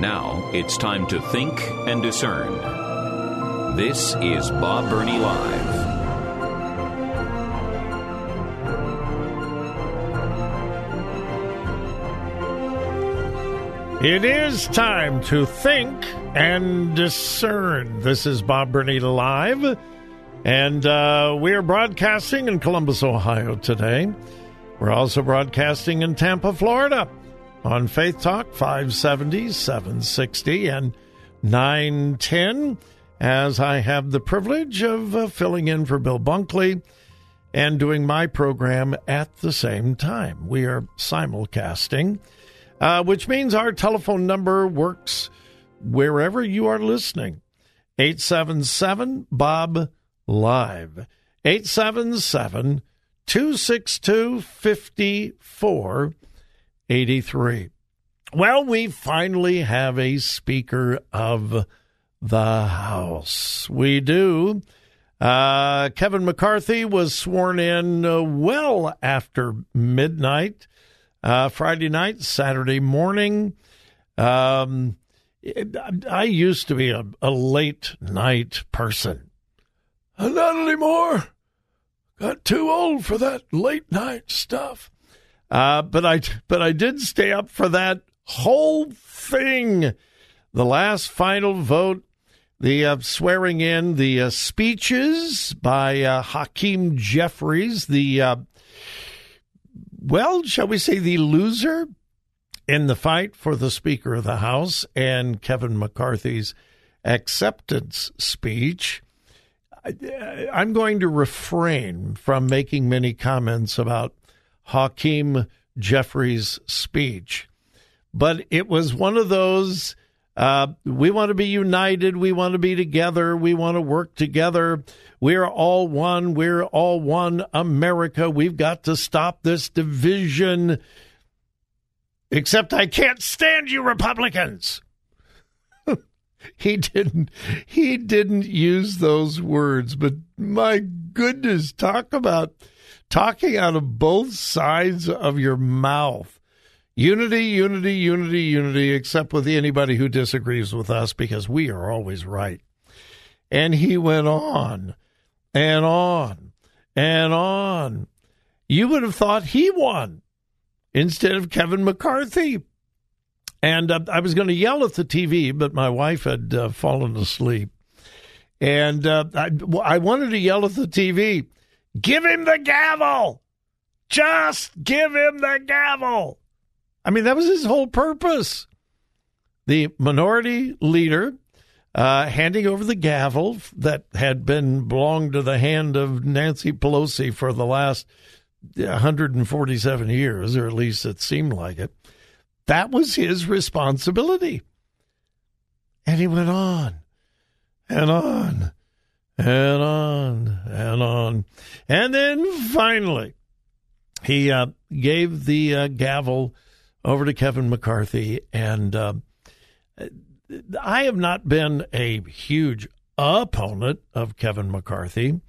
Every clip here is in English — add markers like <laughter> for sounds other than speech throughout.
Now it's time to think and discern. This is Bob Burney Live. It is time to think and discern. This is Bob Burney Live, and uh, we're broadcasting in Columbus, Ohio today. We're also broadcasting in Tampa, Florida on Faith Talk 570, 760, and 910 as I have the privilege of uh, filling in for Bill Bunkley and doing my program at the same time. We are simulcasting uh, which means our telephone number works wherever you are listening. 877 Bob Live. 877 262 5483. Well, we finally have a Speaker of the House. We do. Uh, Kevin McCarthy was sworn in uh, well after midnight uh, Friday night, Saturday morning. Um, I used to be a, a late night person. Not anymore. Got too old for that late night stuff. Uh, but I but I did stay up for that whole thing. The last final vote, the uh, swearing in, the uh, speeches by uh, Hakeem Jeffries, the uh, well, shall we say, the loser in the fight for the Speaker of the House and Kevin McCarthy's acceptance speech. I'm going to refrain from making many comments about Hakeem Jeffries' speech, but it was one of those uh, we want to be united. We want to be together. We want to work together. We're all one. We're all one America. We've got to stop this division. Except I can't stand you Republicans. <laughs> he didn't he didn't use those words, but my goodness, talk about talking out of both sides of your mouth. Unity, unity, unity, unity, except with anybody who disagrees with us because we are always right. And he went on and on and on. You would have thought he won instead of Kevin McCarthy. And uh, I was going to yell at the TV, but my wife had uh, fallen asleep. And uh, I, I wanted to yell at the TV, give him the gavel! Just give him the gavel! I mean, that was his whole purpose. The minority leader uh, handing over the gavel that had been belonged to the hand of Nancy Pelosi for the last 147 years, or at least it seemed like it. That was his responsibility. And he went on and on and on and on. And then finally, he uh, gave the uh, gavel over to Kevin McCarthy. And uh, I have not been a huge opponent of Kevin McCarthy,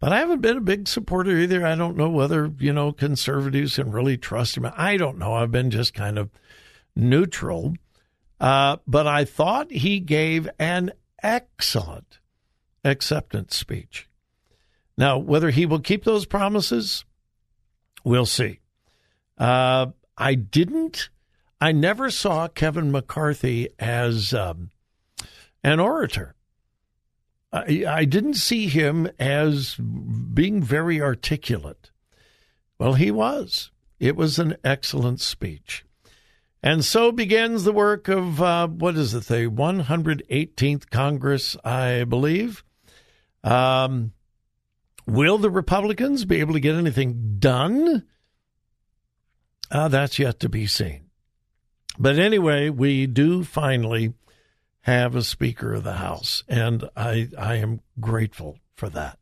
but I haven't been a big supporter either. I don't know whether, you know, conservatives can really trust him. I don't know. I've been just kind of neutral. Uh, but I thought he gave an excellent acceptance speech. Now, whether he will keep those promises, we'll see. Uh, I didn't, I never saw Kevin McCarthy as um, an orator. I, I didn't see him as being very articulate. Well, he was. It was an excellent speech. And so begins the work of, uh, what is it, the 118th Congress, I believe. Um, will the Republicans be able to get anything done? Uh, that's yet to be seen. But anyway, we do finally have a Speaker of the House, and I, I am grateful for that.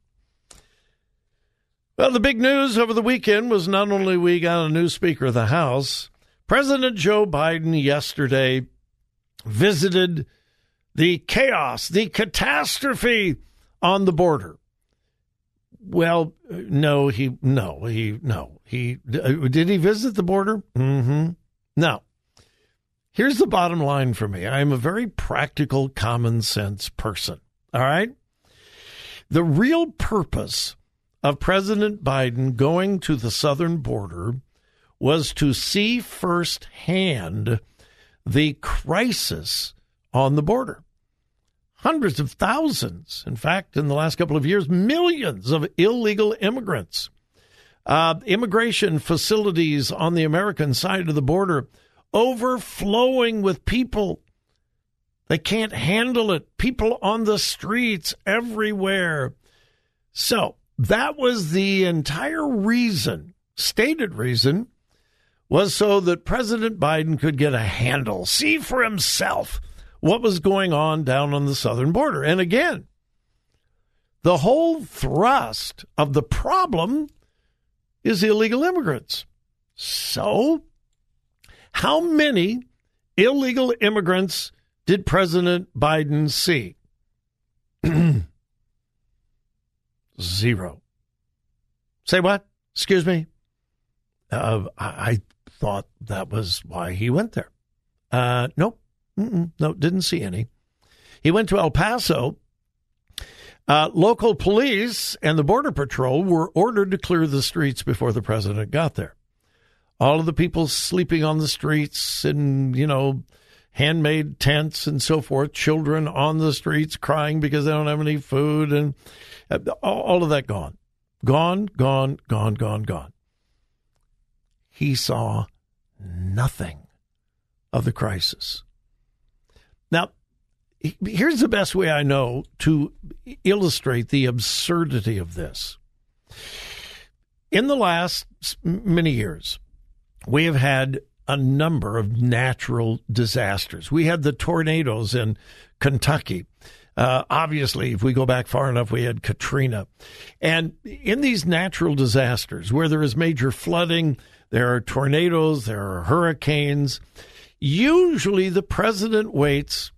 Well, the big news over the weekend was not only we got a new Speaker of the House, President Joe Biden yesterday visited the chaos, the catastrophe on the border. Well, no, he no, he no, he did he visit the border? Mm-hmm. No. Here's the bottom line for me. I am a very practical, common sense person. All right? The real purpose of President Biden going to the southern border was to see firsthand the crisis on the border. Hundreds of thousands, in fact, in the last couple of years, millions of illegal immigrants. Uh, immigration facilities on the American side of the border overflowing with people. They can't handle it. People on the streets everywhere. So that was the entire reason, stated reason, was so that President Biden could get a handle, see for himself what was going on down on the southern border. And again, the whole thrust of the problem is illegal immigrants. So how many illegal immigrants did President Biden see? <clears throat> Zero. Say what? Excuse me? Uh, I thought that was why he went there. Uh, nope. Mm-mm. No, didn't see any. He went to El Paso. Uh, local police and the Border Patrol were ordered to clear the streets before the president got there all of the people sleeping on the streets in, you know, handmade tents and so forth, children on the streets crying because they don't have any food, and uh, all of that gone. Gone, gone, gone, gone, gone. He saw nothing of the crisis. Here's the best way I know to illustrate the absurdity of this. In the last many years, we have had a number of natural disasters. We had the tornadoes in Kentucky. Uh, obviously, if we go back far enough, we had Katrina. And in these natural disasters, where there is major flooding, there are tornadoes, there are hurricanes. Usually, the president waits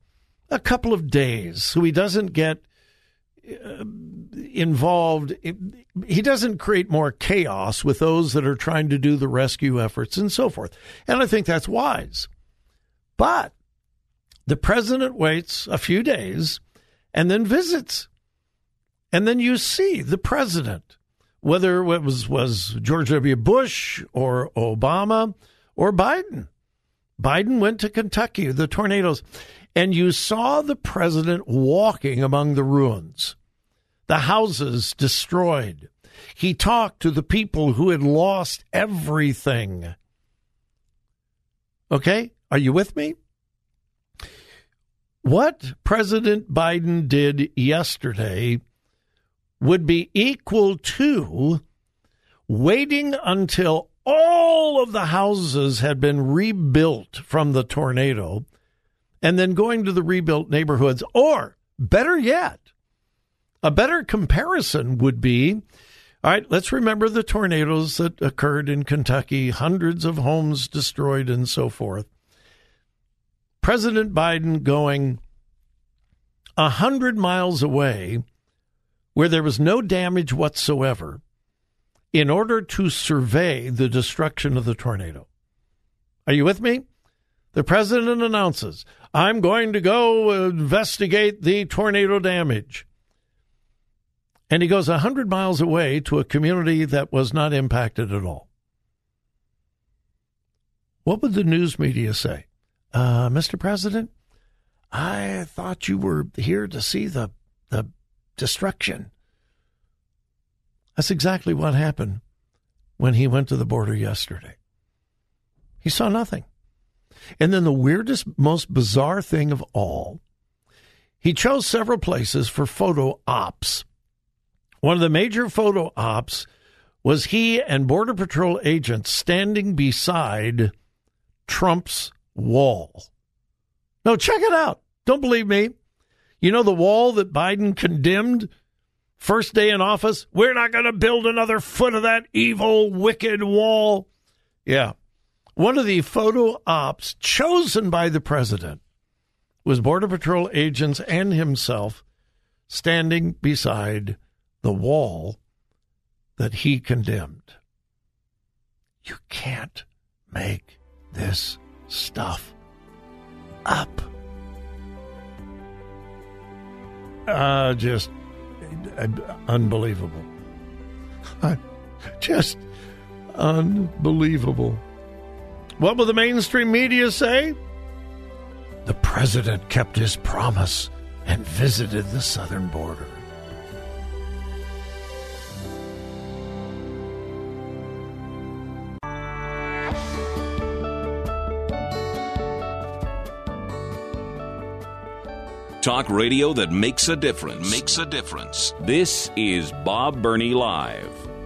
a couple of days so he doesn't get uh, involved. He doesn't create more chaos with those that are trying to do the rescue efforts and so forth. And I think that's wise. But the president waits a few days and then visits. And then you see the president, whether it was, was George W. Bush or Obama or Biden. Biden went to Kentucky, the tornadoes, and you saw the president walking among the ruins the houses destroyed. He talked to the people who had lost everything. Okay? Are you with me? What President Biden did yesterday would be equal to waiting until all of the houses had been rebuilt from the tornado and then going to the rebuilt neighborhoods, or better yet, a better comparison would be all right, let's remember the tornadoes that occurred in Kentucky, hundreds of homes destroyed, and so forth. President Biden going a hundred miles away where there was no damage whatsoever in order to survey the destruction of the tornado. Are you with me? The president announces, I'm going to go investigate the tornado damage. And he goes 100 miles away to a community that was not impacted at all. What would the news media say? Uh, Mr. President, I thought you were here to see the, the destruction. That's exactly what happened when he went to the border yesterday. He saw nothing. And then the weirdest, most bizarre thing of all, he chose several places for photo ops. One of the major photo ops was he and Border Patrol agents standing beside Trump's wall. Now, check it out. Don't believe me. You know the wall that Biden condemned first day in office? We're not going to build another foot of that evil, wicked wall. Yeah. One of the photo ops chosen by the president was Border Patrol agents and himself standing beside the wall that he condemned. You can't make this stuff up. Uh, just uh, unbelievable. <laughs> just unbelievable. What will the mainstream media say? The president kept his promise and visited the southern border. Talk radio that makes a difference. Makes a difference. This is Bob Burney Live.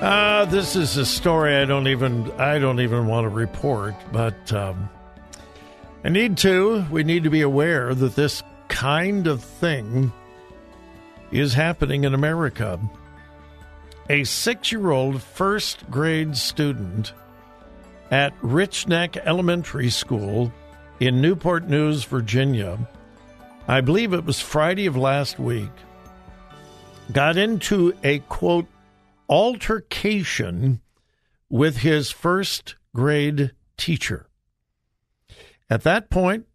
Uh, this is a story I don't even I don't even want to report, but um, I need to. We need to be aware that this kind of thing is happening in America. A six-year-old first grade student at Rich Neck Elementary School in Newport News, Virginia. I believe it was Friday of last week. Got into a quote altercation with his first grade teacher. At that point,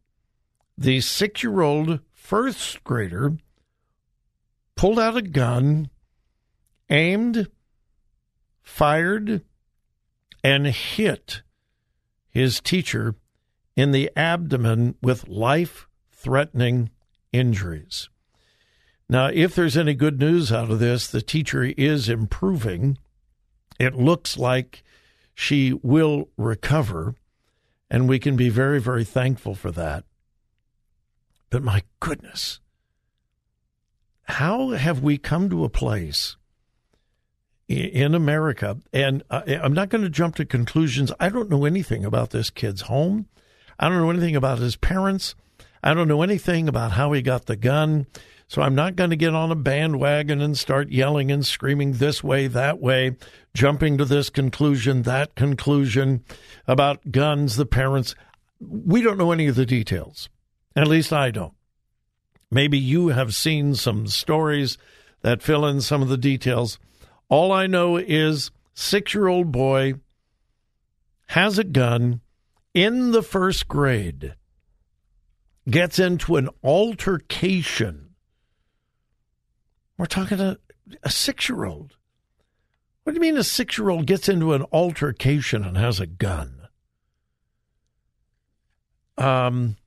the six year old first grader pulled out a gun, aimed, fired, and hit his teacher in the abdomen with life threatening injuries. Now, if there's any good news out of this, the teacher is improving. It looks like she will recover, and we can be very, very thankful for that. But my goodness, how have we come to a place in America? And I'm not going to jump to conclusions. I don't know anything about this kid's home. I don't know anything about his parents. I don't know anything about how he got the gun. So I'm not going to get on a bandwagon and start yelling and screaming this way, that way, jumping to this conclusion, that conclusion about guns, the parents. We don't know any of the details. At least I don't. Maybe you have seen some stories that fill in some of the details. All I know is six year old boy has a gun in the first grade, gets into an altercation we're talking a, a six year old. What do you mean a six year old gets into an altercation and has a gun? Um,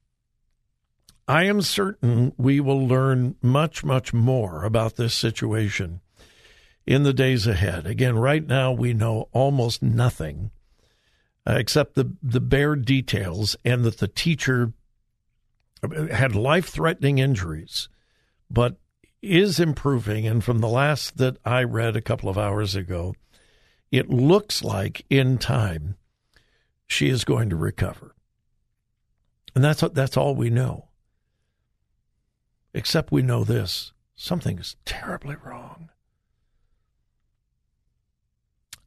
I am certain we will learn much, much more about this situation in the days ahead. Again, right now we know almost nothing uh, except the, the bare details and that the teacher had life threatening injuries, but is improving. And from the last that I read a couple of hours ago, it looks like in time she is going to recover. And that's that's all we know. Except we know this something is terribly wrong.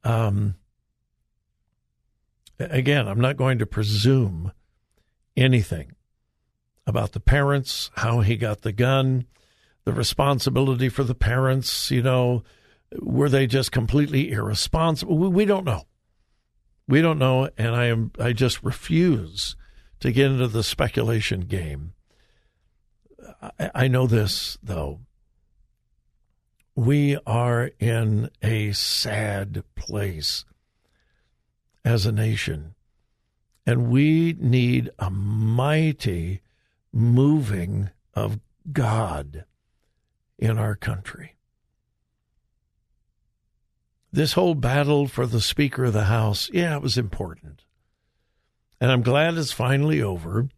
Um, again, I'm not going to presume anything about the parents, how he got the gun, the responsibility for the parents, you know, were they just completely irresponsible? We, we don't know. We don't know, and I am I just refuse to get into the speculation game. I, I know this though. We are in a sad place as a nation, and we need a mighty moving of God in our country. This whole battle for the Speaker of the House, yeah, it was important. And I'm glad it's finally over.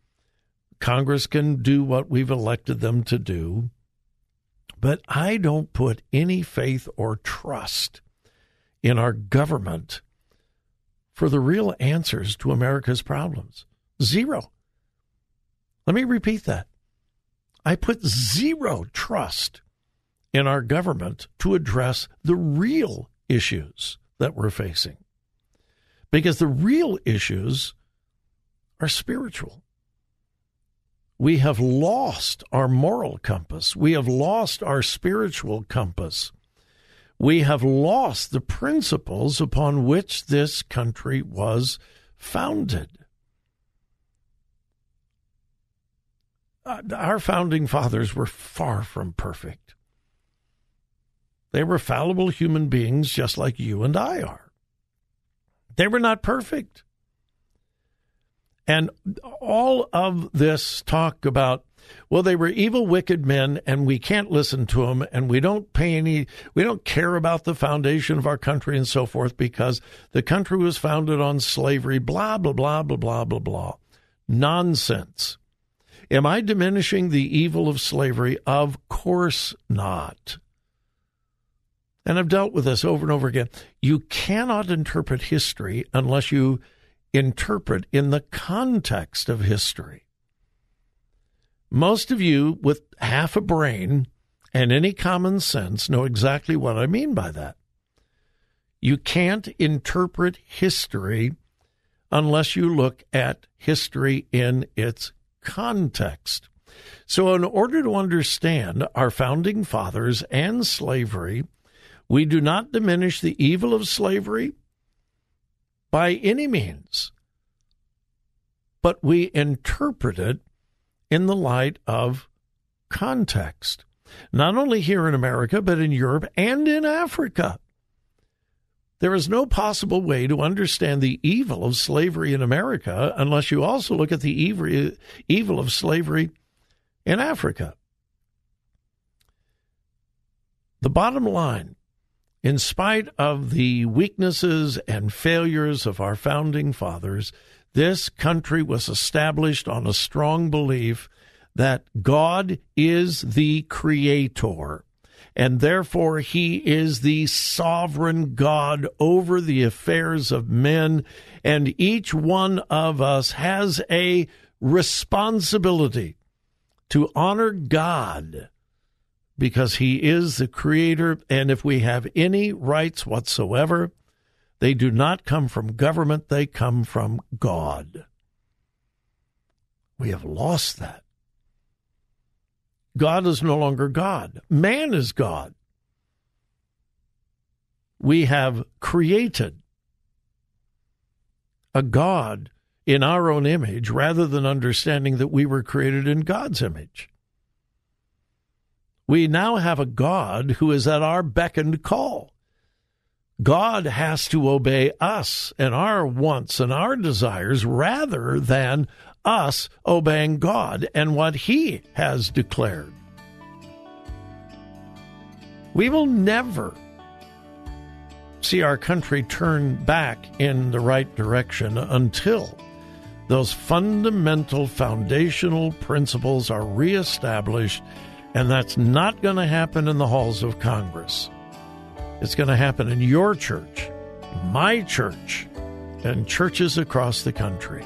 Congress can do what we've elected them to do. But I don't put any faith or trust in our government for the real answers to America's problems. Zero. Let me repeat that. I put zero trust in our government to address the real issues that we're facing. Because the real issues are spiritual. We have lost our moral compass. We have lost our spiritual compass. We have lost the principles upon which this country was founded. Uh, our founding fathers were far from perfect. They were fallible human beings just like you and I are. They were not perfect. And all of this talk about, well, they were evil, wicked men, and we can't listen to them, and we don't pay any, we don't care about the foundation of our country and so forth because the country was founded on slavery, blah, blah, blah, blah, blah, blah, blah. Nonsense. Am I diminishing the evil of slavery? Of course not. And I've dealt with this over and over again. You cannot interpret history unless you interpret in the context of history. Most of you with half a brain and any common sense know exactly what I mean by that. You can't interpret history unless you look at history in its context. So, in order to understand our founding fathers and slavery, we do not diminish the evil of slavery by any means, but we interpret it in the light of context, not only here in America, but in Europe and in Africa. There is no possible way to understand the evil of slavery in America unless you also look at the evil of slavery in Africa. The bottom line in spite of the weaknesses and failures of our founding fathers, this country was established on a strong belief that God is the creator, and therefore he is the sovereign God over the affairs of men, and each one of us has a responsibility to honor God because he is the creator. And if we have any rights whatsoever, they do not come from government, they come from God. We have lost that. God is no longer God, man is God. We have created a God in our own image rather than understanding that we were created in God's image. We now have a God who is at our beck and call. God has to obey us and our wants and our desires rather than us obeying God and what He has declared. We will never see our country turn back in the right direction until those fundamental foundational principles are reestablished and that's not going to happen in the halls of Congress. It's going to happen in your church, my church, and churches across the country.